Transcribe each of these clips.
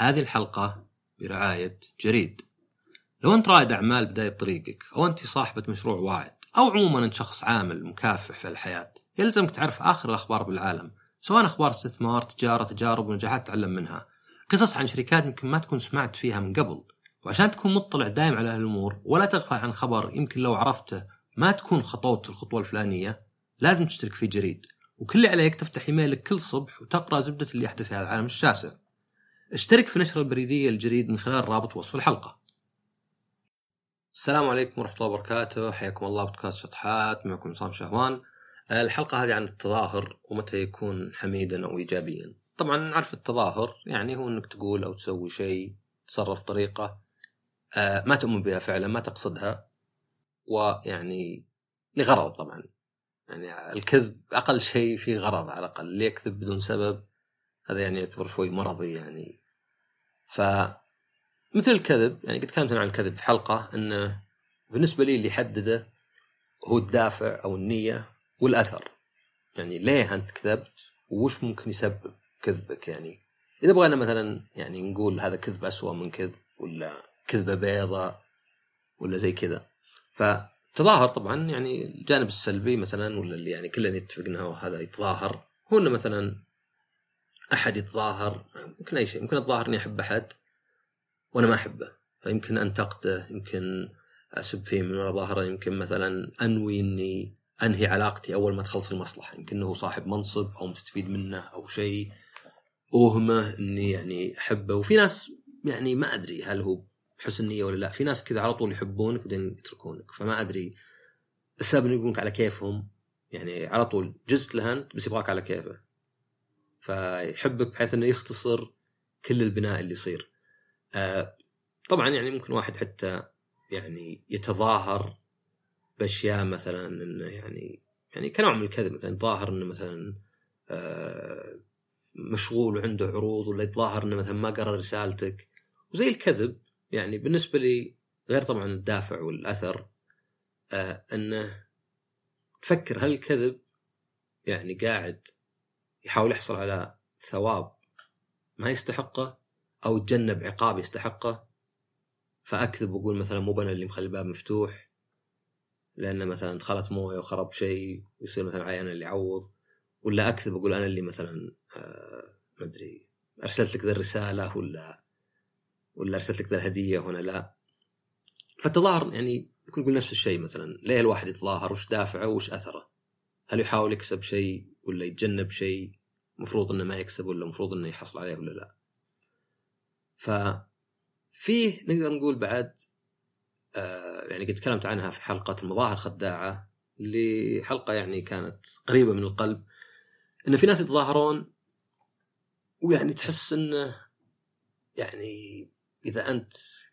هذه الحلقة برعاية جريد. لو أنت رائد أعمال بداية طريقك أو أنت صاحبة مشروع واعد أو عموما أنت شخص عامل مكافح في الحياة يلزمك تعرف آخر الأخبار بالعالم سواء أخبار استثمار تجارة تجارب ونجاحات تتعلم منها. قصص عن شركات يمكن ما تكون سمعت فيها من قبل. وعشان تكون مطلع دائم على هالأمور ولا تغفل عن خبر يمكن لو عرفته ما تكون خطوت الخطوة الفلانية لازم تشترك في جريد. وكل اللي عليك تفتح إيميلك كل صبح وتقرأ زبدة اللي يحدث في هذا العالم الشاسع. اشترك في نشرة البريدية الجريد من خلال رابط وصف الحلقة. السلام عليكم ورحمة الله وبركاته، حياكم الله بودكاست شطحات معكم عصام شهوان. الحلقة هذه عن التظاهر ومتى يكون حميدا أو إيجابيا. طبعا نعرف التظاهر يعني هو أنك تقول أو تسوي شيء تصرف بطريقة آه، ما تؤمن بها فعلا ما تقصدها ويعني لغرض طبعا يعني الكذب أقل شيء في غرض على الأقل اللي يكذب بدون سبب هذا يعني يعتبر شوي مرضي يعني ف مثل الكذب يعني قد تكلمت عن الكذب في حلقة انه بالنسبة لي اللي يحدده هو الدافع أو النية والأثر. يعني ليه أنت كذبت؟ وش ممكن يسبب كذبك؟ يعني إذا بغينا مثلا يعني نقول هذا كذب اسوء من كذب ولا كذبة بيضاء ولا زي كذا. ف تظاهر طبعا يعني الجانب السلبي مثلا ولا اللي يعني كلنا يتفق انه هذا يتظاهر. هو إنه مثلا أحد يتظاهر ممكن أي شيء ممكن اتظاهر إني أحب أحد وأنا ما أحبه. فيمكن أنتقده يمكن أسب فيه من وراء ظهره يمكن مثلا أنوي إني أنهي علاقتي أول ما تخلص المصلحة. يمكن انه صاحب منصب أو مستفيد منه أو شيء أوهمه إني يعني أحبه. وفي ناس يعني ما أدري هل هو حسن نية ولا لا. في ناس كذا على طول يحبونك بعدين يتركونك. فما أدري السبب إنه يقولونك على كيفهم. يعني على طول جزت له انت بس يبغاك على كيفه. فيحبك بحيث إنه يختصر كل البناء اللي يصير. آه طبعا يعني ممكن واحد حتى يعني يتظاهر بأشياء مثلا إنه يعني يعني كنوع من الكذب مثلا يتظاهر إنه مثلا آه مشغول وعنده عروض ولا يتظاهر إنه مثلا ما قرأ رسالتك. وزي الكذب يعني بالنسبة لي غير طبعا الدافع والأثر آه إنه تفكر هل الكذب يعني قاعد يحاول يحصل على ثواب ما يستحقه أو يتجنب عقاب يستحقه فأكذب وأقول مثلا مو أنا اللي مخلي الباب مفتوح لأن مثلا دخلت موية وخرب شيء ويصير مثلا علي أنا اللي اعوض ولا أكذب أقول أنا اللي مثلا آه ما أدري أرسلت لك ذا الرسالة ولا ولا أرسلت لك ذا الهدية هنا لا. فالتظاهر يعني يكون يقول نفس الشيء مثلا ليه الواحد يتظاهر؟ وش دافعه؟ وش أثره؟ هل يحاول يكسب شيء ولا يتجنب شيء؟ مفروض إنه ما يكسب ولا مفروض إنه يحصل عليه ولا لا. ف فيه نقدر نقول بعد آه يعني قد تكلمت عنها في حلقة المظاهر خداعة اللي حلقة يعني كانت قريبة من القلب إن في ناس يتظاهرون ويعني تحس إنه يعني إذا أنت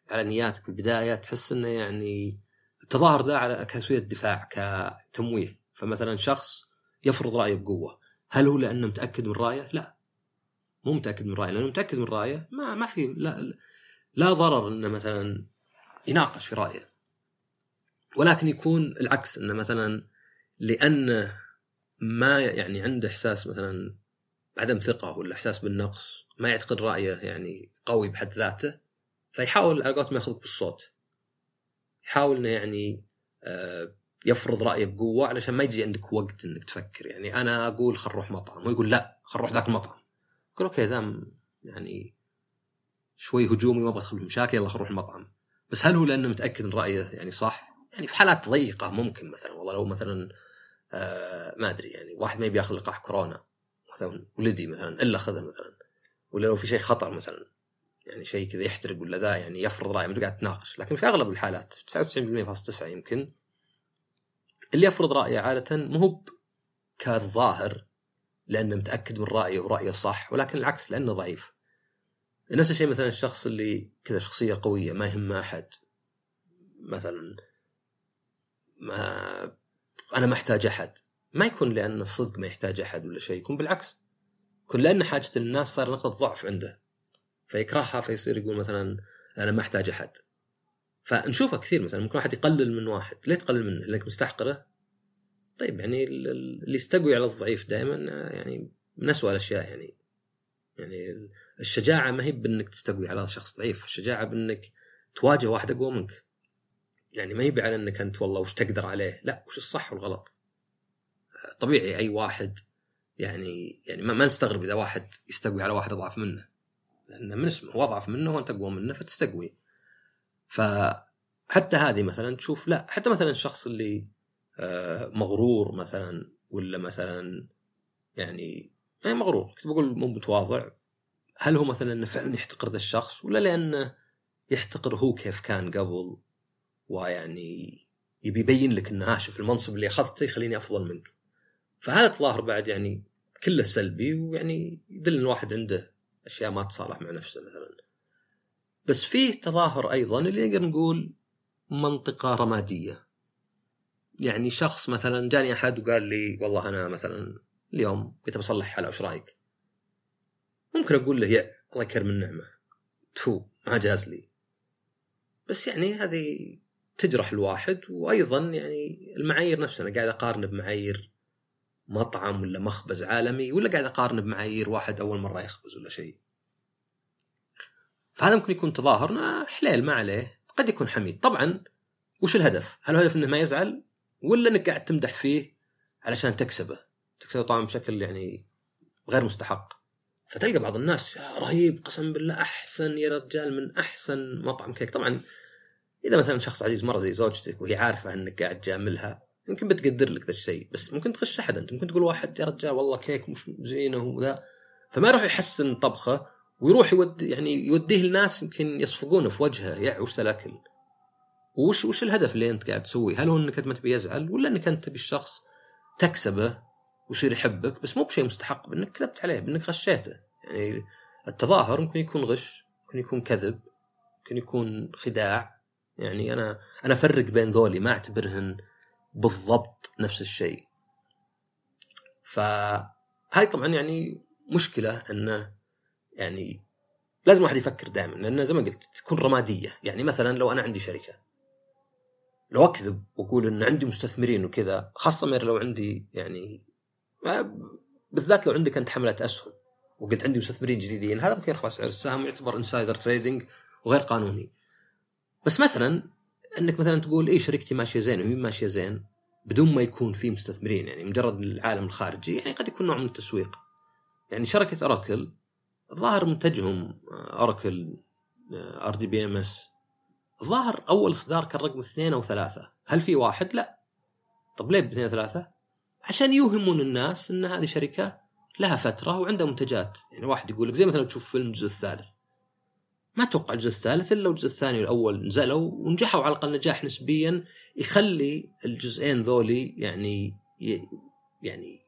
على نياتك في البداية تحس إنه يعني التظاهر ذا على كسوية دفاع كتمويه. فمثلا شخص يفرض رأيه بقوة. هل هو لأنه متأكد من رأيه؟ لا. مو متأكد من رأيه لأنه متأكد من رأيه ما ما في لا لا ضرر إنه مثلا يناقش في رأيه. ولكن يكون العكس إنه مثلا لأنه ما يعني عنده إحساس مثلا عدم ثقة ولا إحساس بالنقص ما يعتقد رأيه يعني قوي بحد ذاته فيحاول على قولتهم يأخذك بالصوت. يحاول إنه يعني آه، يفرض رايه بقوة علشان ما يجي عندك وقت إنك تفكر. يعني أنا أقول خل نروح مطعم ويقول لا خل نروح ذاك المطعم. أقول okay ذا يعني شوي هجومي ما أبغى أدخل مشاكل يلا خل نروح المطعم. بس هل هو لأنه متأكد إن رأيه يعني صح؟ يعني في حالات ضيقة ممكن مثلا والله لو مثلا آه ما أدري يعني واحد ما يبي يأخذ لقاح كورونا مثلا ولدي مثلا إلا خذه مثلا. ولا لو في شيء خطر مثلا يعني شيء كذا يحترق ولا ذا يعني يفرض رأي ما قاعد تناقش. لكن في أغلب الحالات 99.9 يمكن اللي يفرض رأيه عادة مو هو كظاهر لأنه متأكد من رأيه ورأيه صح ولكن العكس لأنه ضعيف. نفس الشيء مثلا الشخص اللي كذا شخصية قوية ما يهمه أحد. مثلا ما أنا ما أحتاج أحد. ما يكون لأن الصدق ما يحتاج أحد ولا شيء يكون بالعكس. يكون لأن حاجة الناس صار نقطة ضعف عنده. فيكرهها فيصير يقول مثلا أنا ما أحتاج أحد. فنشوفها كثير مثلا ممكن واحد يقلل من واحد ليه تقلل منه لأنك مستحقره. طيب يعني اللي يستقوي على الضعيف دائما يعني من اسوء الأشياء يعني يعني الشجاعة ما هي بأنك تستقوي على شخص ضعيف الشجاعة بأنك تواجه واحد اقوى منك. يعني ما هي على أنك أنت والله وش تقدر عليه لا وش الصح والغلط. طبيعي أي واحد يعني يعني ما نستغرب إذا واحد يستقوي على واحد أضعف منه. لأنه من اسمه هو أضعف منه وأنت اقوى منه فتستقوي. فحتى هذه مثلا تشوف لا حتى مثلا الشخص اللي آه، مغرور مثلا ولا مثلا يعني يعني مغرور كنت بقول مو متواضع. هل هو مثلا فعلا يحتقر ذا الشخص ولا لأنه يحتقر هو كيف كان قبل ويعني يبي يبين لك إنه ها شوف المنصب اللي أخذته يخليني أفضل منك. فهذا التظاهر بعد يعني كله سلبي ويعني يدل إن الواحد عنده أشياء ما تصالح مع نفسه مثلا. بس فيه تظاهر أيضا اللي نقدر نقول منطقة رمادية يعني شخص مثلا جاني أحد وقال لي والله أنا مثلا اليوم كنت بصلح حاله وش رأيك؟ ممكن أقول له يا الله يكرم النعمه تفو ما جاز لي بس يعني هذه تجرح الواحد وأيضا يعني المعايير نفسها أنا قاعد أقارن بمعايير مطعم ولا مخبز عالمي ولا قاعد أقارن بمعايير واحد أول مرة يخبز ولا شيء. فهذا ممكن يكون تظاهر حليل ما عليه قد يكون حميد طبعا وش الهدف؟ هل الهدف إنه ما يزعل ولا إنك قاعد تمدح فيه علشان تكسبه؟ تكسبه طبعا بشكل يعني غير مستحق. فتلقى بعض الناس يا رهيب قسم بالله أحسن يا رجال من أحسن مطعم كيك طبعا إذا مثلا شخص عزيز مرة زي زوجتك وهي عارفة إنك قاعد تجاملها يمكن بتقدر لك ذا الشيء بس ممكن تغش أحد أنت ممكن تقول واحد يا رجال والله كيك مش زينة وذا فما يروح يحسن طبخه ويروح يودي يعني يوديه الناس يمكن يصفقونه في وجهه يا وش الاكل وش وش الهدف اللي انت قاعد تسويه؟ هل هو إنك أنت ما تبي يزعل ولا إنك أنت تبي الشخص تكسبه ويصير يحبك بس مو بشيء مستحق بإنك كذبت عليه بإنك غشيته. يعني التظاهر ممكن يكون غش ممكن يكون كذب ممكن يكون خداع. يعني أنا أنا أفرق بين ذولي ما أعتبرهن بالضبط نفس الشيء. فهاي طبعا يعني مشكلة إنه يعني لازم الواحد يفكر دائما لأن زي ما قلت تكون رمادية. يعني مثلا لو أنا عندي شركة لو أكذب وأقول إن عندي مستثمرين وكذا خاصة لو عندي يعني بالذات لو عندك أنت حملة أسهم وقلت عندي مستثمرين جديدين هذا ممكن يرفع سعر السهم ويعتبر insider trading وغير قانوني. بس مثلا إنك مثلا تقول اي شركتي ماشية زين وهي ماشية زين بدون ما يكون في مستثمرين يعني مجرد العالم الخارجي يعني قد يكون نوع من التسويق. يعني شركة أوراكل الظاهر منتجهم اوراكل ار دي بي ام اس الظاهر أول إصدار كان رقم اثنين أو ثلاثة. هل في واحد؟ لا. طب ليه باثنين ثلاثة؟ عشان يوهمون الناس إن هذه شركة لها فترة وعندها منتجات. يعني واحد يقول لك زي مثلا تشوف فيلم الجزء الثالث. ما أتوقع الجزء الثالث إلا والجزء الثاني والاول نزلوا ونجحوا على الأقل نجاح نسبيا يخلي الجزئين ذولي يعني يعني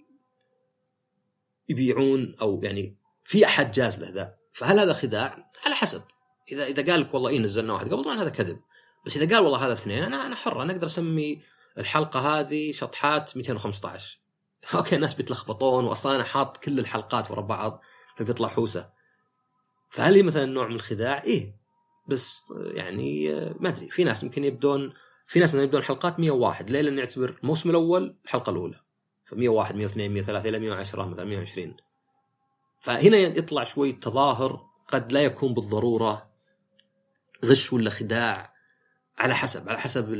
يبيعون أو يعني في أحد جاز له ذا فهل هذا خداع؟ على حسب. إذا إذا قال لك والله اي نزلنا واحد قبل طبعا هذا كذب. بس إذا قال والله هذا اثنين أنا أنا حر أنا أقدر أسمي الحلقة هذه شطحات 215 okay الناس بيتلخبطون واصلا أنا حاط كل الحلقات ورا بعض فبيطلع حوسة. فهل هي مثلا نوع من الخداع؟ إيه. بس يعني ما أدري. في ناس يمكن يبدون في ناس مثلا يبدون حلقات 101 ليه؟ لأن يعتبر الموسم الأول الحلقة الأولى. ف 101 102 103 إلى 110 مثلا 120 فهنا يطلع شوي تظاهر قد لا يكون بالضرورة غش ولا خداع على حسب على حسب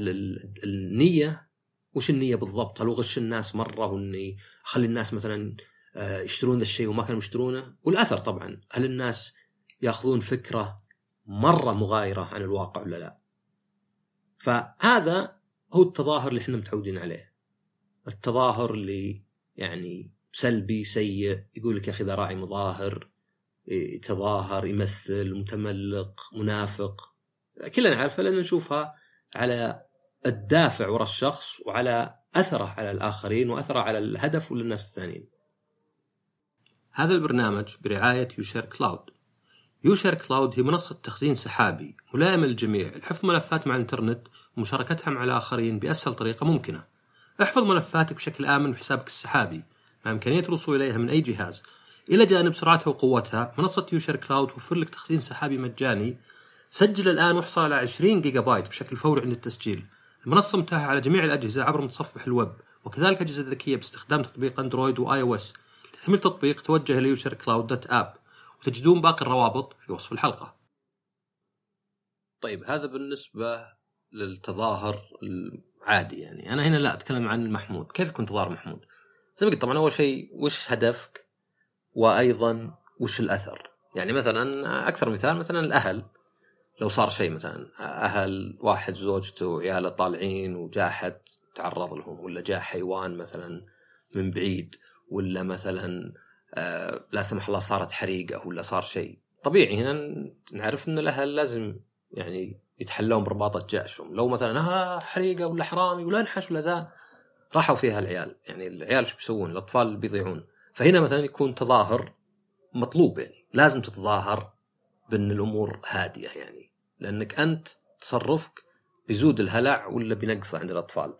النية وش النية بالضبط؟ هل غش الناس مرة وإني أخلي الناس مثلا آه، يشترون ذا الشيء وما كانوا يشترونه؟ والأثر طبعا هل الناس يأخذون فكرة مرة مغايرة عن الواقع ولا لا؟ فهذا هو التظاهر اللي إحنا متعودين عليه. التظاهر اللي يعني سلبي سيء يقول لك يا أخي ذا راعي مظاهر يتظاهر يمثل متملق منافق كلنا نعرفها لأن نشوفها على الدافع وراء الشخص وعلى أثره على الآخرين وأثره على الهدف وللناس الثانيين. هذا البرنامج برعاية يوشر كلاود. يوشر كلاود هي منصة تخزين سحابي ملائمة للجميع لحفظ ملفات مع الإنترنت ومشاركتها مع الآخرين بأسهل طريقة ممكنة. احفظ ملفاتك بشكل آمن بحسابك السحابي مع أمكانية الوصول إليها من أي جهاز. إلى جانب سرعتها وقوتها منصة يوشر كلاود توفر لك تخزين سحابي مجاني سجل الآن واحصل على 20 جيجا بايت بشكل فوري عند التسجيل المنصة متاحة على جميع الأجهزة عبر متصفح الويب وكذلك أجهزة ذكية باستخدام تطبيق أندرويد و iOS لتحميل تطبيق توجه إلى يوشر كلاود dot app وتجدون باقي الروابط في وصف الحلقة. طيب هذا بالنسبة للتظاهر العادي يعني أنا هنا لا أتكلم عن المحمود، كيف يكون تظاهر محمود؟ زي طبعا أول شيء وش هدفك؟ وأيضا وش الأثر؟ يعني مثلا أكثر مثال مثلا الأهل لو صار شيء مثلا أهل واحد زوجته وعياله طالعين وجاء احد تعرض لهم ولا جاء حيوان مثلا من بعيد ولا مثلا آه لا سمح الله صارت حريقة ولا صار شيء طبيعي هنا نعرف إن الأهل لازم يعني يتحلون برباطة جأشهم لو مثلا ها حريقة ولا حرامي ولا انحش ولا ذا راحوا فيها العيال. يعني العيال شو بيسوون؟ الأطفال بيضيعون. فهنا مثلا يكون تظاهر مطلوب يعني. لازم تتظاهر بأن الأمور هادية يعني. لأنك أنت تصرفك بيزود الهلع ولا بينقصه عند الأطفال.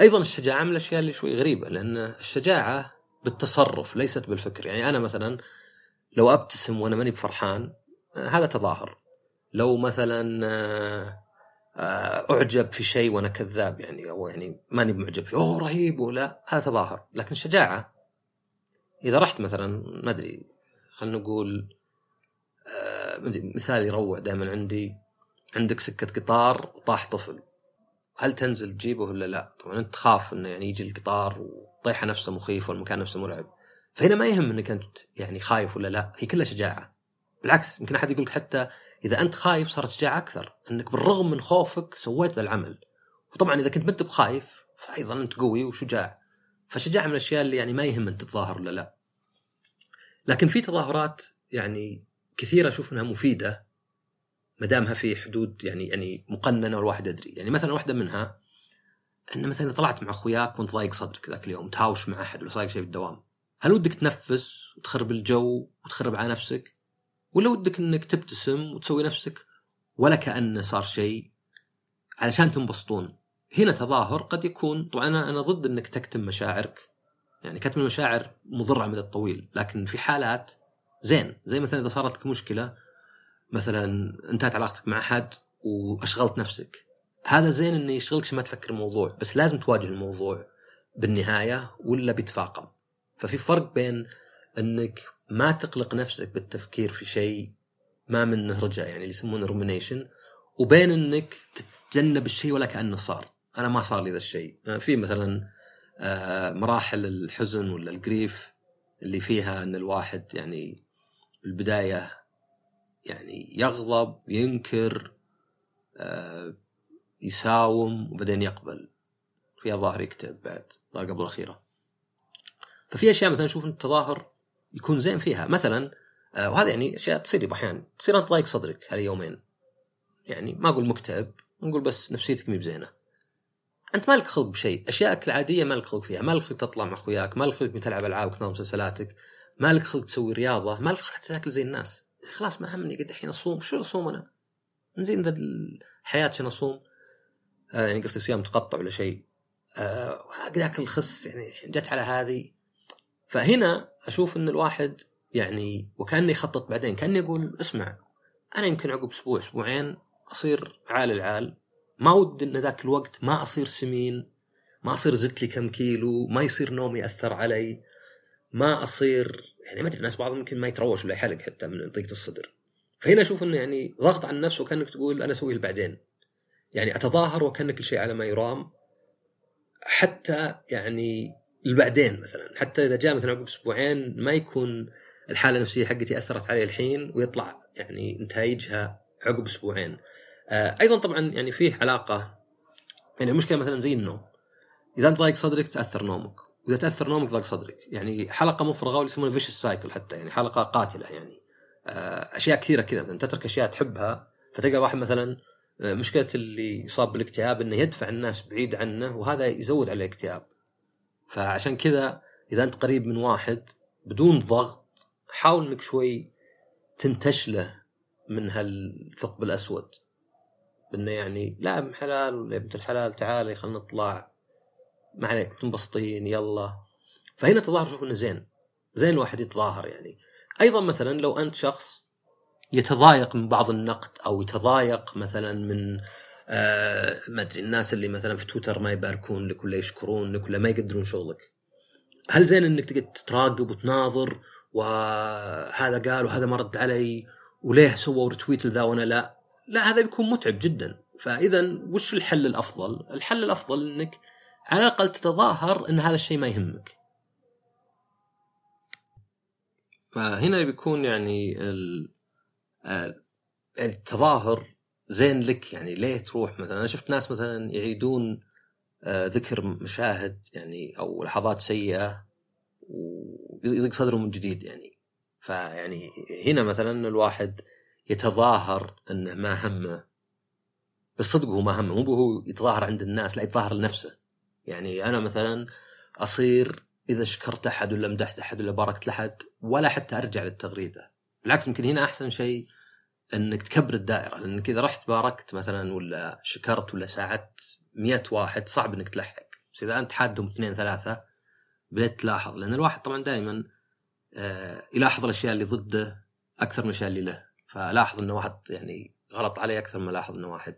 أيضا الشجاعة من الأشياء اللي شوي غريبة. لأن الشجاعة بالتصرف ليست بالفكر، يعني أنا مثلا لو أبتسم وأنا ماني بفرحان هذا تظاهر. لو مثلا أعجب في شيء وأنا كذاب يعني أو يعني ماني معجب فيه، أوه رهيب ولا؟ هذا تظاهر، لكن الشجاعه إذا رحت مثلا ما أدري خلينا نقول مثال يروع دائما عندي. عندك سكة قطار وطاح طفل. هل تنزل تجيبه ولا لا؟ طبعا أنت تخاف إنه يعني يجي القطار وطيحه نفسه مخيف والمكان نفسه مرعب. فهنا ما يهم إنك أنت يعني خايف ولا لا، هي كلها شجاعة. بالعكس يمكن أحد يقول حتى إذا أنت خايف صارت شجاعة أكثر، أنك بالرغم من خوفك سويت العمل. وطبعا إذا كنت ما أنت بخايف فايضا أنت قوي وشجاع. فشجاعة من الأشياء اللي يعني ما يهم أنت تتظاهر ولا لا. لكن في تظاهرات يعني كثيرة أشوف إنها مفيدة ما دامها في حدود يعني يعني مقننة والواحد يدري، يعني مثلا واحدة منها إن مثلا إذا طلعت مع أخوياك وأنت ضايق صدرك ذاك اليوم تهاوش مع أحد ولا صاير شيء بالدوام، هل ودك تنفس وتخرب الجو وتخرب على نفسك؟ ولا ودك إنك تبتسم وتسوي نفسك ولا كانه صار شيء علشان تنبسطون؟ هنا تظاهر قد يكون طبعا أنا أنا ضد إنك تكتم مشاعرك. يعني كتم المشاعر مضر على المدى الطويل لكن في حالات زين. زي مثلا إذا صارت لك مشكلة مثلا انتهت علاقتك مع أحد وأشغلت نفسك. هذا زين إنه يشغلك ما تفكر الموضوع بس لازم تواجه الموضوع بالنهاية ولا بيتفاقم. ففي فرق بين إنك ما تقلق نفسك بالتفكير في شيء ما منه رجع يعني اللي يسمونه rumination وبين إنك تتجنب الشيء ولا كانه صار. أنا ما صار لي ذا الشيء. في مثلا مراحل الحزن ولا ال grief اللي فيها إن الواحد يعني بالبدايه يعني يغضب ينكر يساوم وبعدين يقبل. فيها ظاهر يكتئب بعد قبل الأخيرة. ففي أشياء مثلا أشوف ان التظاهر يكون زين فيها. مثلا وهذا يعني أشياء تصير أحيانا تصير أنت ضايق صدرك هاليومين. يعني ما أقول مكتئب نقول بس نفسيتك مي بزينة. أنت مالك خلق بشيء. اشيائك العادية مالك خلق فيها. مالك خلق تطلع مع أخوياك مالك خلق تلعب ألعاب وتنام مسلسلاتك. مالك خلق تسوي رياضة. مالك خلق تاكل زي الناس. خلاص ما همني قد الحين أصوم. شو أصوم أنا؟ زين ذا الحياة شنو أصوم؟ آه يعني قصدي صيام تقطع ولا شيء. آه آكل خس يعني جت على هذه. فهنا أشوف إن الواحد يعني وكاني يخطط بعدين كاني يقول اسمع أنا يمكن عقب أسبوع أسبوعين أصير عال العال. ما ودي إن ذاك الوقت ما أصير سمين ما أصير زدت لي كم كيلو ما يصير نومي يأثر علي ما أصير يعني ما أدري الناس بعضهم يمكن ما يتروش ولا يحلق حتى من ضيقة الصدر. فهنا أشوف إنه يعني ضغط على النفس وكأنك تقول أنا اسويه بعدين. يعني أتظاهر وكأن كل شيء على ما يرام. حتى يعني البعدين مثلا. حتى إذا جاء مثلا عقب أسبوعين ما يكون الحالة النفسية حقتي أثرت علي الحين ويطلع يعني نتائجها عقب أسبوعين. آه أيضا طبعا يعني فيه علاقة. يعني المشكلة مثلا زي النوم. إذا أنت ضايق صدرك تأثر نومك. وإذا تأثر نومك ضاق صدرك. يعني حلقة مفرغة واللي يسمونها فيش سايكل حتى. يعني حلقة قاتلة يعني. آه أشياء كثيرة كذا. مثلا تترك أشياء تحبها. فتلقى واحد مثلا مشكلة اللي يصاب بالاكتئاب إنه يدفع الناس بعيد عنه وهذا يزود على الاكتئاب. فعشان كذا إذا أنت قريب من واحد بدون ضغط حاول إنك شوي تنتش له من هالثقب الأسود. إنه يعني لا ابن حلال ولا بنت الحلال تعالي خلينا نطلع. ما عليك تنبسطين يلا. فهنا تظاهر شوف إنه زين. زين الواحد يتظاهر يعني. أيضا مثلا لو أنت شخص يتضايق من بعض النقد أو يتضايق مثلا من آه ما أدري الناس اللي مثلا في تويتر ما يباركون لك ولا يشكرون لك ولا ما يقدرون شغلك هل زين إنك تقعد تراقب وتناظر وهذا قال وهذا ما رد علي وليه سووا رتويت لذا وأنا لا لا هذا بيكون متعب جدا فاذا وش الحل الأفضل؟ الحل الأفضل إنك على الأقل تتظاهر إن هذا الشيء ما يهمك. فهنا بيكون يعني التظاهر زين لك يعني ليه تروح مثلا؟ أنا شفت ناس مثلا يعيدون آه، ذكر مشاهد يعني أو لحظات سيئة ويضيق صدره من جديد يعني. فيعني هنا مثلا الواحد يتظاهر إنه ما همه بالصدق هو ما همه مو هو يتظاهر عند الناس لا يتظاهر لنفسه. يعني أنا مثلا أصير إذا شكرت احد ولا مدحت احد ولا باركت لأحد ولا حتى أرجع للتغريدة. بالعكس يمكن هنا أحسن شيء انك تكبر الدائرة لأنك إذا رحت باركت مثلا ولا شكرت ولا ساعدت مئة واحد صعب إنك تلحق. بس إذا أنت حادهم اثنين ثلاثة بدأت تلاحظ لأن الواحد طبعا دائما آه يلاحظ الأشياء اللي ضده أكثر من الأشياء اللي له. فلاحظ إنه واحد يعني غلط علي أكثر ما لاحظ إنه واحد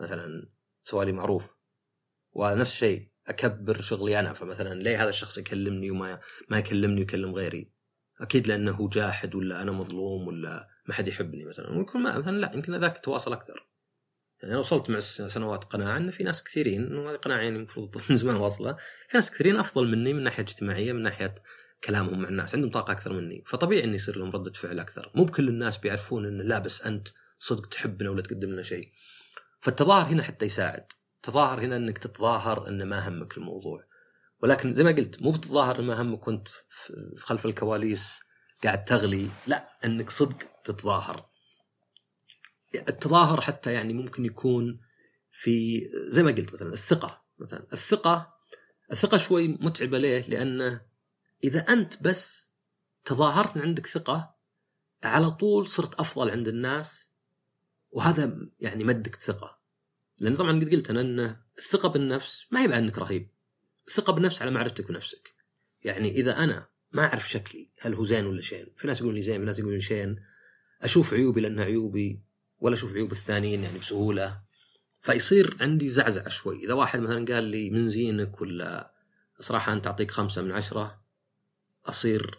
مثلا سوالي معروف. ونفس الشيء أكبر شغلي أنا. فمثلا ليه هذا الشخص يكلمني وما ما يكلمني ويكلم غيري؟ أكيد لأنه جاحد ولا أنا مظلوم ولا ما حد يحبني مثلا. ما مثلا لا يمكن ذاك تواصل أكثر. يعني وصلت مع سنوات قناعة إن في ناس كثيرين وهذه قناعة يعني المفروض من زمان واصلة. في ناس كثيرين أفضل مني من ناحية اجتماعية من ناحية كلامهم مع الناس. عندهم طاقة أكثر مني. فطبيعي انه يصير لهم ردة فعل أكثر. مو بكل الناس بيعرفون ان لا بس أنت صدق تحبنا ولا تقدم لنا شيء. فالتظاهر هنا حتى يساعد. التظاهر هنا إنك تتظاهر إن ما همك الموضوع. ولكن زي ما قلت مو بتتظاهر إن ما همك في خلف الكواليس. قاعد تغلي لا إنك صدق تتظاهر. التظاهر حتى يعني ممكن يكون في زي ما قلت مثلا الثقة. مثلا الثقة الثقة شوي متعبة ليه؟ لأنه إذا أنت بس تظاهرت إن عندك ثقة على طول صرت أفضل عند الناس وهذا يعني مدك بثقة. لأن طبعا قد قلت أنا إن الثقة بالنفس ما هي بأنك رهيب. الثقة بالنفس على معرفتك بنفسك. يعني إذا أنا ما أعرف شكلي هل هو زين ولا شين؟ في ناس يقولون لي زين في ناس يقولون شين. أشوف عيوبي لأنها عيوبي ولا أشوف عيوب الثانيين يعني بسهولة. فيصير عندي زعزعة شوي. إذا واحد مثلا قال لي من زينك ولا صراحة أنت أعطيك خمسة من عشرة أصير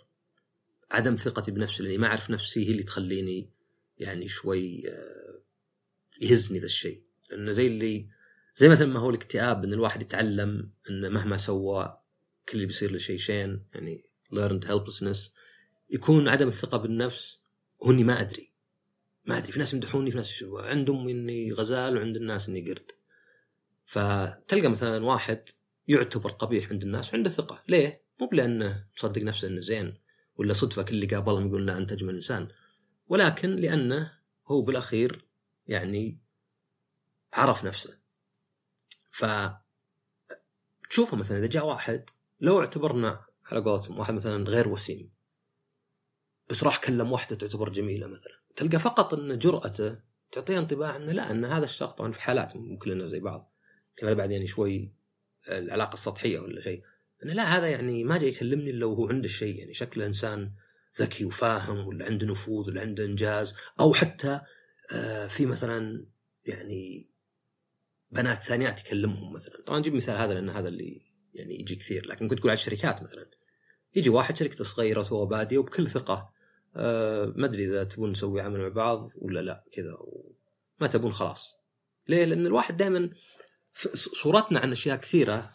عدم ثقتي بنفسي لأني ما أعرف نفسي هي اللي تخليني يعني شوي آه، يهزني ذا الشيء. لأنه زي اللي زي مثلا ما هو الاكتئاب إن الواحد يتعلم إنه مهما سوى كل اللي بيصير له شيء شين يعني learned helplessness. يكون عدم الثقة بالنفس هو اني ما أدري. ما أدري. في ناس يمدحوني في ناس عندهم إني غزال وعند الناس إني قرد. فتلقى مثلا واحد يعتبر قبيح عند الناس وعنده ثقة. ليه؟ مو لأنه مصدق نفسه إنه زين ولا صدفة كل اللي قابلهم يقول لا أنت أجمل إنسان. ولكن لأنه هو بالأخير يعني عرف نفسه. ف تشوفه مثلا إذا جاء واحد لو اعتبرنا على قولتهم واحد مثلا غير وسيم. بس راح كلم واحدة تعتبر جميلة مثلا. تلقى فقط إن جرأته تعطيه انطباع انه لا إن هذا الشخص طبعا في حالات كلنا زي بعض. بعد يعني شوي العلاقة السطحية ولا شيء. انه لا هذا يعني ما جاي يكلمني إلا وهو عنده الشيء يعني شكله إنسان ذكي وفاهم ولا عنده نفوذ ولا عنده إنجاز. أو حتى آه، في مثلا يعني بنات ثانيات يكلمهم مثلا. طبعا نجيب مثال هذا لأن هذا اللي يعني يجي كثير. لكن كنت تقول على الشركات مثلا. يجي واحد شركته صغيرة وتو باديه وبكل ثقة. أه ما أدري إذا تبون نسوي عمل مع بعض ولا لا كذا ما تبون خلاص. ليه؟ لأن الواحد دائما صورتنا عن أشياء كثيرة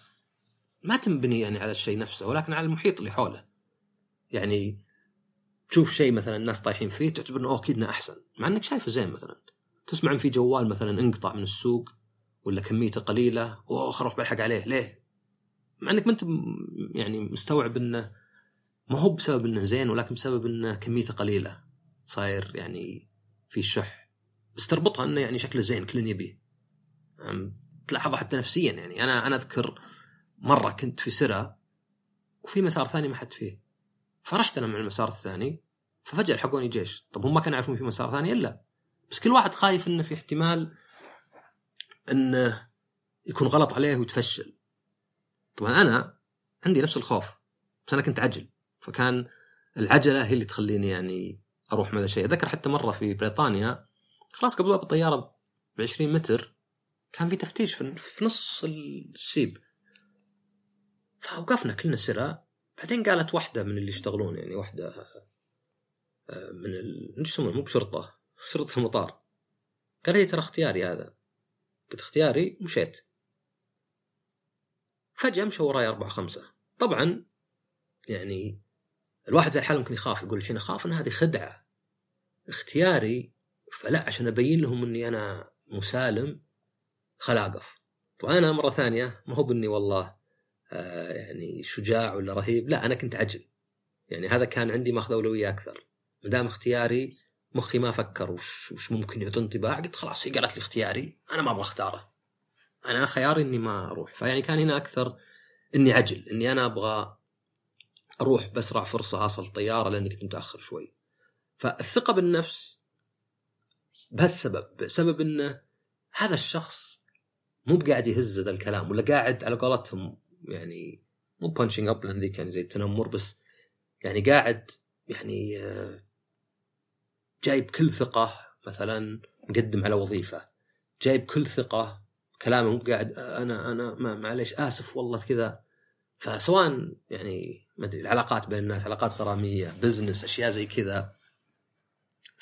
ما تنبني يعني على الشيء نفسه ولكن على المحيط اللي حوله. يعني تشوف شيء مثلا الناس طايحين فيه تعتبر إنه اوه أكيد أحسن. مع إنك شايفه زين مثلا. تسمع إن في جوال مثلا انقطع من السوق ولا كميته قليلة أوه أروح بلحق عليه. ليه؟ مع إنك ما أنت يعني مستوعب إنه ما هو بسبب إنه زين ولكن بسبب إنه كميته قليلة. صاير يعني في شح. بس تربطها إنه يعني شكله زين كل يبيه. تلاحظها حتى نفسيا يعني. أنا أنا أذكر مرة كنت في سرا وفي مسار ثاني ما حد فيه. فرحت أنا مع المسار الثاني ففجأة لحقوني جيش. طب هم ما كانوا يعرفون في مسار ثاني إلا. بس كل واحد خايف إنه في احتمال إنه يكون غلط عليه ويتفشل. طبعا أنا عندي نفس الخوف بس أنا كنت عجل فكان العجلة هي اللي تخليني يعني أروح مع الشيء. أذكر حتى مرة في بريطانيا خلاص قبل باب الطيارة ب 20 متر كان في تفتيش في نص السيب. فوقفنا كلنا سرا بعدين قالت واحدة من اللي يشتغلون يعني واحدة آه، من ال... مو بشرطة شرطة المطار. قال لي ترى اختياري هذا. قلت اختياري مشيت. فجأة مشى وراي أربعة خمسة. طبعا يعني الواحد في الحال ممكن يخاف يقول الحين أخاف إن هذه خدعة. اختياري فلا عشان أبين لهم إني أنا مسالم خل أقف. طبعا أنا مرة ثانية ما هو بإني والله آه يعني شجاع ولا رهيب لا أنا كنت عجل. يعني هذا كان عندي ماخذ أولوية أكثر. ما دام اختياري مخي ما فكر وش, وش ممكن يعطي انطباع قلت خلاص هي قالت لي اختياري أنا ما أبغى أختاره. أنا خياري إني ما أروح. فيعني كان هنا أكثر إني عجل إني أنا أبغى أروح باسرع فرصة أصل الطياره لأني كنت متأخر شوي. فالثقة بالنفس بهالسبب بسبب إنه هذا الشخص مو بقاعد يهز ذا الكلام ولا قاعد على قولتهم يعني مو punching up لأن ذيك يعني زي التنمر بس يعني قاعد يعني آه، جايب كل ثقة مثلا مقدم على وظيفة جايب كل ثقة كلامه مو قاعد أنا أنا ما معليش آسف والله كذا. فسواء يعني ما أدري العلاقات بين الناس علاقات غرامية business أشياء زي كذا.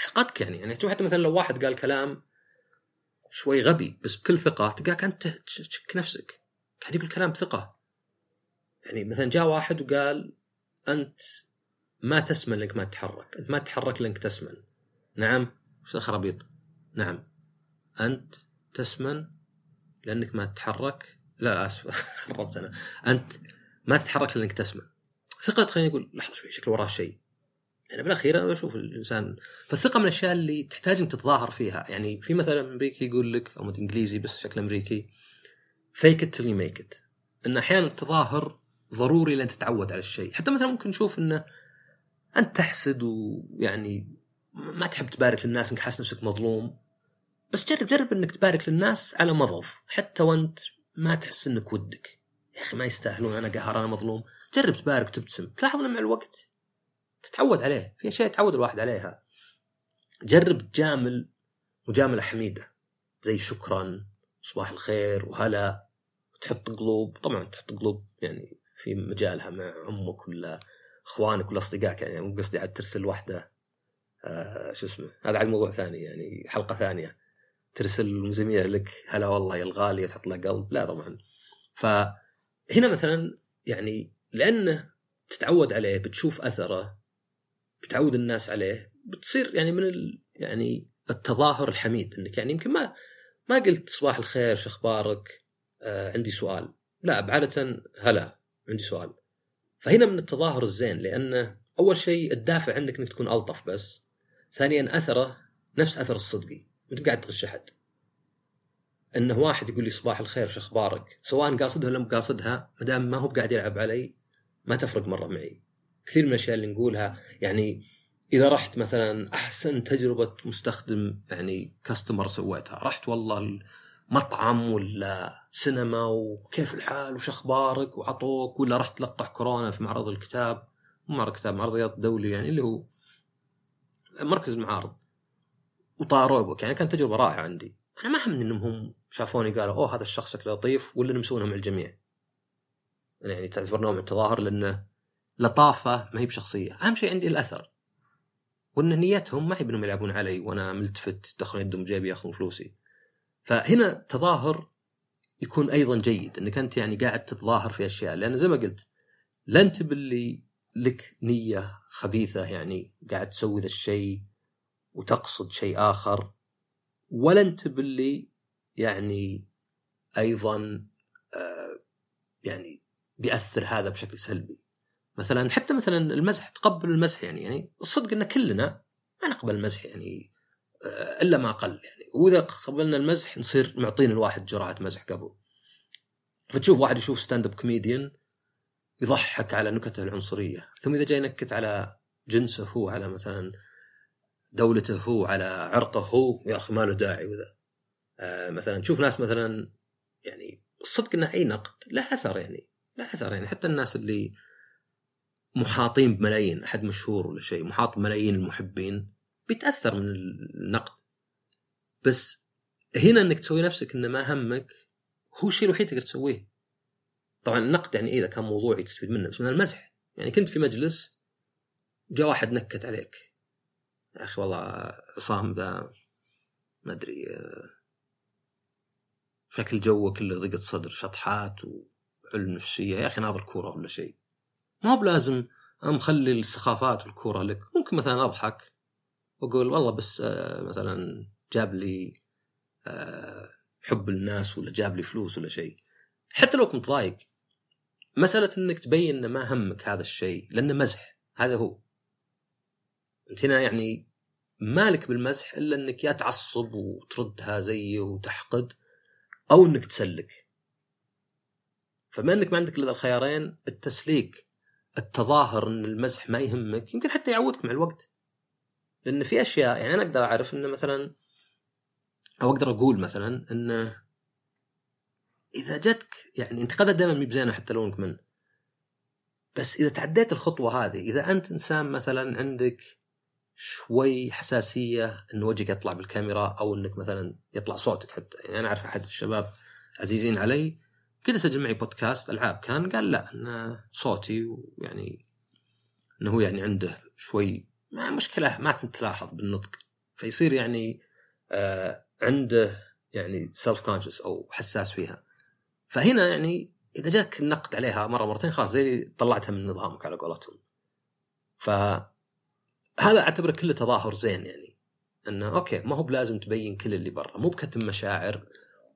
ثقتك يعني يعني حتى مثلا لو واحد قال كلام شوي غبي بس بكل ثقة تلقاك انت تشك نفسك. قاعد يقول كلام بثقه يعني مثلا جاء واحد وقال أنت ما تسمن لأنك ما تتحرك. أنت ما تتحرك لأنك تسمن. نعم وش خرابيط نعم. أنت تسمن لأنك ما تتحرك. لا آسف خربت أنا. أنت ما تتحرك لأنك تسمع. ثقة خليني أقول لحظة شوي شكله وراه شيء. يعني بالأخير أنا بشوف الإنسان فالثقة من الأشياء اللي تحتاج أنك تتظاهر فيها. يعني في مثلا أمريكي يقول لك أو إنجليزي بس شكل أمريكي فيك ات تل ميك ات إن أحيانا التظاهر ضروري لين تتعود على الشيء. حتى مثلا ممكن نشوف انه أنت تحسد ويعني ما تحب تبارك للناس إنك حاسس نفسك مظلوم. بس جرب جرب إنك تبارك للناس على مضض. حتى وأنت ما تحس إنك ودك. يا أخي ما يستاهلون أنا قهر أنا مظلوم. جرب تبارك تبتسم تلاحظ مع الوقت تتعود عليه. في أشياء يتعود الواحد عليها. جرب تجامل مجامله حميدة. زي شكرا صباح الخير وهلا. تحط قلوب. طبعا تحط قلوب يعني في مجالها مع أمك ولا أخوانك ولا أصدقائك يعني مو قصدي عاد ترسل واحدة. آه شو اسمه؟ هذا عاد موضوع ثاني يعني حلقة ثانية. ترسل زميله لك هلا والله يا الغاليه تحط له قلب. لا طبعا. فهنا مثلا يعني لأنه تتعود عليه بتشوف أثره بتعود الناس عليه بتصير يعني من ال يعني التظاهر الحميد إنك يعني يمكن ما ما قلت صباح الخير شو أخبارك؟ آه عندي سؤال. لا بعادة هلا عندي سؤال. فهنا من التظاهر الزين لأنه أول شيء الدافع عندك إنك تكون ألطف بس. ثانيا أثره نفس أثر الصدقي انت قاعد تغش أحد. إنه واحد يقول لي صباح الخير شو أخبارك؟ سواء قاصدها ولا مو قاصدها ما دام ما هو قاعد يلعب علي ما تفرق مرة معي. كثير من الأشياء اللي نقولها يعني إذا رحت مثلا أحسن تجربة مستخدم يعني كاستمر سويتها رحت والله مطعم ولا سينما وكيف الحال وش أخبارك وعطوك ولا رحت تلقح كورونا في معرض الكتاب مو معرض الكتاب معرض رياض الدولي يعني اللي هو مركز المعارض. وطاروا بك يعني كانت تجربة رائعة عندي. أنا ما همني إنهم هم شافوني قالوا أوه هذا الشخص شكله لطيف ولا نمسونها مع الجميع. يعني تعتبر نوع من التظاهر لأنه لطافة ما هي بشخصية. أهم شيء عندي الأثر. وإن نيتهم ما هي بإنهم يلعبون علي وأنا ملتفت يدخلون يدهم جيبي ياخذون فلوسي. فهنا التظاهر يكون أيضا جيد إنك أنت يعني قاعد تتظاهر في أشياء. لأن زي ما قلت لا انت باللي لك نية خبيثة يعني قاعد تسوي ذا الشيء وتقصد شيء آخر ولا انت باللي يعني أيضا آه يعني بيأثر هذا بشكل سلبي. مثلا حتى مثلا المزح تقبل المزح يعني يعني الصدق إن كلنا ما نقبل المزح يعني آه إلا ما أقل يعني. وإذا قبلنا المزح نصير معطين الواحد جرعة مزح قبل. فتشوف واحد يشوف stand-up comedian يضحك على نكته العنصرية ثم إذا جاي ينكت على جنسه هو على مثلا دولته هو على عرقه هو يا أخي ما له داعي وذا. آه مثلا تشوف ناس مثلا يعني الصدق إنه أي نقد له أثر يعني له أثر يعني. حتى الناس اللي محاطين بملايين أحد مشهور ولا شيء محاط بملايين المحبين بيتأثر من النقد. بس هنا إنك تسوي نفسك إنه ما همك هو الشيء الوحيد تقدر تسويه. طبعا النقد يعني إذا كان موضوعي تستفيد منه بس من المزح. يعني كنت في مجلس جاء واحد نكت عليك. يا أخي والله عصام ذا ما أدري شكل جوه كله ضيقة صدر شطحات وعلم نفسية. يا أخي ناظر كورة ولا شيء. ما هو بلازم مخلي السخافات والكورة لك. ممكن مثلا أضحك وأقول والله بس آه، مثلا جاب لي آه، حب الناس ولا جاب لي فلوس ولا شيء. حتى لو كنت ضايق. مسألة إنك تبين ما همك هذا الشيء لأنه مزح. هذا هو. انت هنا يعني مالك بالمزح إلا إنك يا تعصب وتردها زيه وتحقد أو إنك تسلك. فما إنك ما عندك إلا الخيارين التسليك التظاهر إن المزح ما يهمك يمكن حتى يعودك مع الوقت. لأن في أشياء يعني أنا أقدر أعرف انه مثلا أو أقدر أقول مثلا انه إذا جتك يعني انتقادات دائما مي بزينة حتى لو إنك من. بس إذا تعديت الخطوة هذه إذا أنت إنسان مثلا عندك شوي حساسية إن وجهك يطلع بالكاميرا أو إنك مثلا يطلع صوتك حتى. يعني أنا أعرف أحد الشباب عزيزين علي كذا سجل معي بودكاست ألعاب. كان قال لا إن صوتي ويعني إنه هو يعني عنده شوي ما مشكلة ما كنت تلاحظ بالنطق. فيصير يعني آه عنده يعني سيلف كونشس أو حساس فيها. فهنا يعني إذا جاك النقد عليها مرة مرتين خلاص زي طلعتها من نظامك على قولتهم. ف هذا أعتبره كله تظاهر زين يعني. إنه أوكي ما هو بلازم تبين كل اللي برا. مو بكتم مشاعر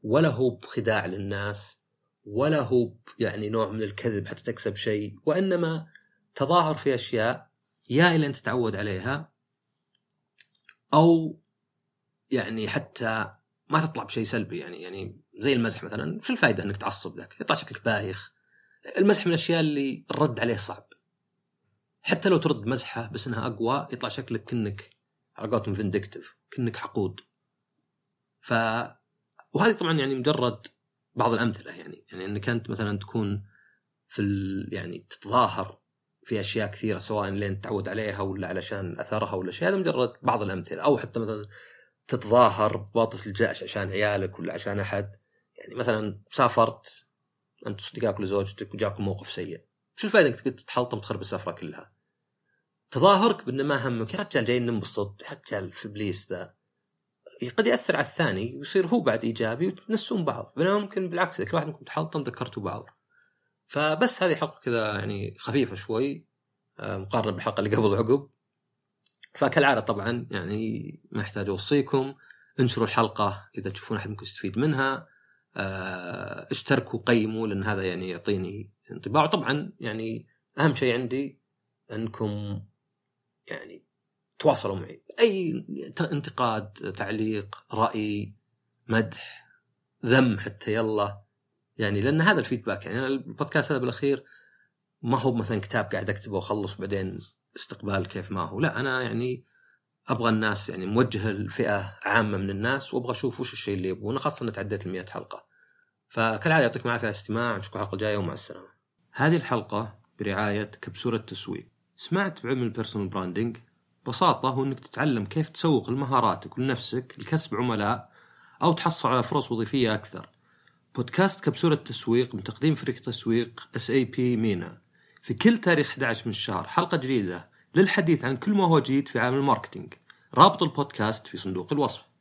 ولا هو بخداع للناس ولا هو يعني نوع من الكذب حتى تكسب شيء. وإنما تظاهر في أشياء يا إلى أن تتعود عليها أو يعني حتى ما تطلع بشيء سلبي يعني. يعني زي المزح مثلا شو الفائده إنك تعصب لك؟ يطلع شكلك بايخ. المزح من الأشياء اللي الرد عليه صعب. حتى لو ترد مزحة بس إنها أقوى يطلع شكلك كأنك على قولتهم فيندكتيف كأنك حقود. ف وهذه طبعا يعني مجرد بعض الأمثلة يعني. يعني إنك أنت مثلا تكون في ال... يعني تتظاهر في أشياء كثيرة سواء لين تعود عليها ولا علشان أثرها ولا شيء هذا مجرد بعض الأمثلة. أو حتى مثلا تتظاهر بوظيفه الجأش عشان عيالك ولا عشان أحد. يعني مثلا سافرت أنت واصدقائك لزوجتك وجاكم موقف سيء. شو الفائده إنك تتحلطم تخرب السفره كلها؟ تظاهرك بأنه ما همك. يا رجال جايين ننبسط يا رجال في إبليس ذا. قد يأثر على الثاني ويصير هو بعد إيجابي وتنسون بعض. بينما ممكن بالعكس كل واحد منكم تحلطم ذكرتوا بعض. فبس هذه حلقة كذا يعني خفيفة شوي آه، مقارنة بالحلقة اللي قبل وعقب فكالعادة طبعا يعني ما يحتاج أوصيكم. انشروا الحلقة إذا تشوفون أحد منكم يستفيد منها. آه، اشتركوا قيموا لأن هذا يعني يعطيني انطباع. طبعا يعني أهم شيء عندي أنكم يعني تواصلوا معي. أي انتقاد تعليق رأي مدح ذم حتى يلا. يعني لأن هذا الفيدباك يعني البودكاست هذا بالأخير ما هو مثلا كتاب قاعد أكتبه وأخلص بعدين استقبال كيف ما هو. لا أنا يعني أبغى الناس يعني موجه الفئة عامة من الناس وأبغى أشوف وش الشيء اللي يبغونه خاصة ان تعديت ال 100 حلقة. فكالعادة يعطيكم العافية على الاستماع. نشوفكم الحلقة الجاية ومع السلامة. هذه الحلقة برعاية كبسولة تسويق سمعت بعلم ال personal branding ببساطه هو إنك تتعلم كيف تسوق لمهاراتك ولنفسك لكسب عملاء أو تحصل على فرص وظيفية أكثر. بودكاست كبسولة تسويق من تقديم فريق تسويق SAP MENA. في كل تاريخ 11 من الشهر حلقة جديدة للحديث عن كل ما هو جديد في عالم ال marketing. رابط البودكاست في صندوق الوصف.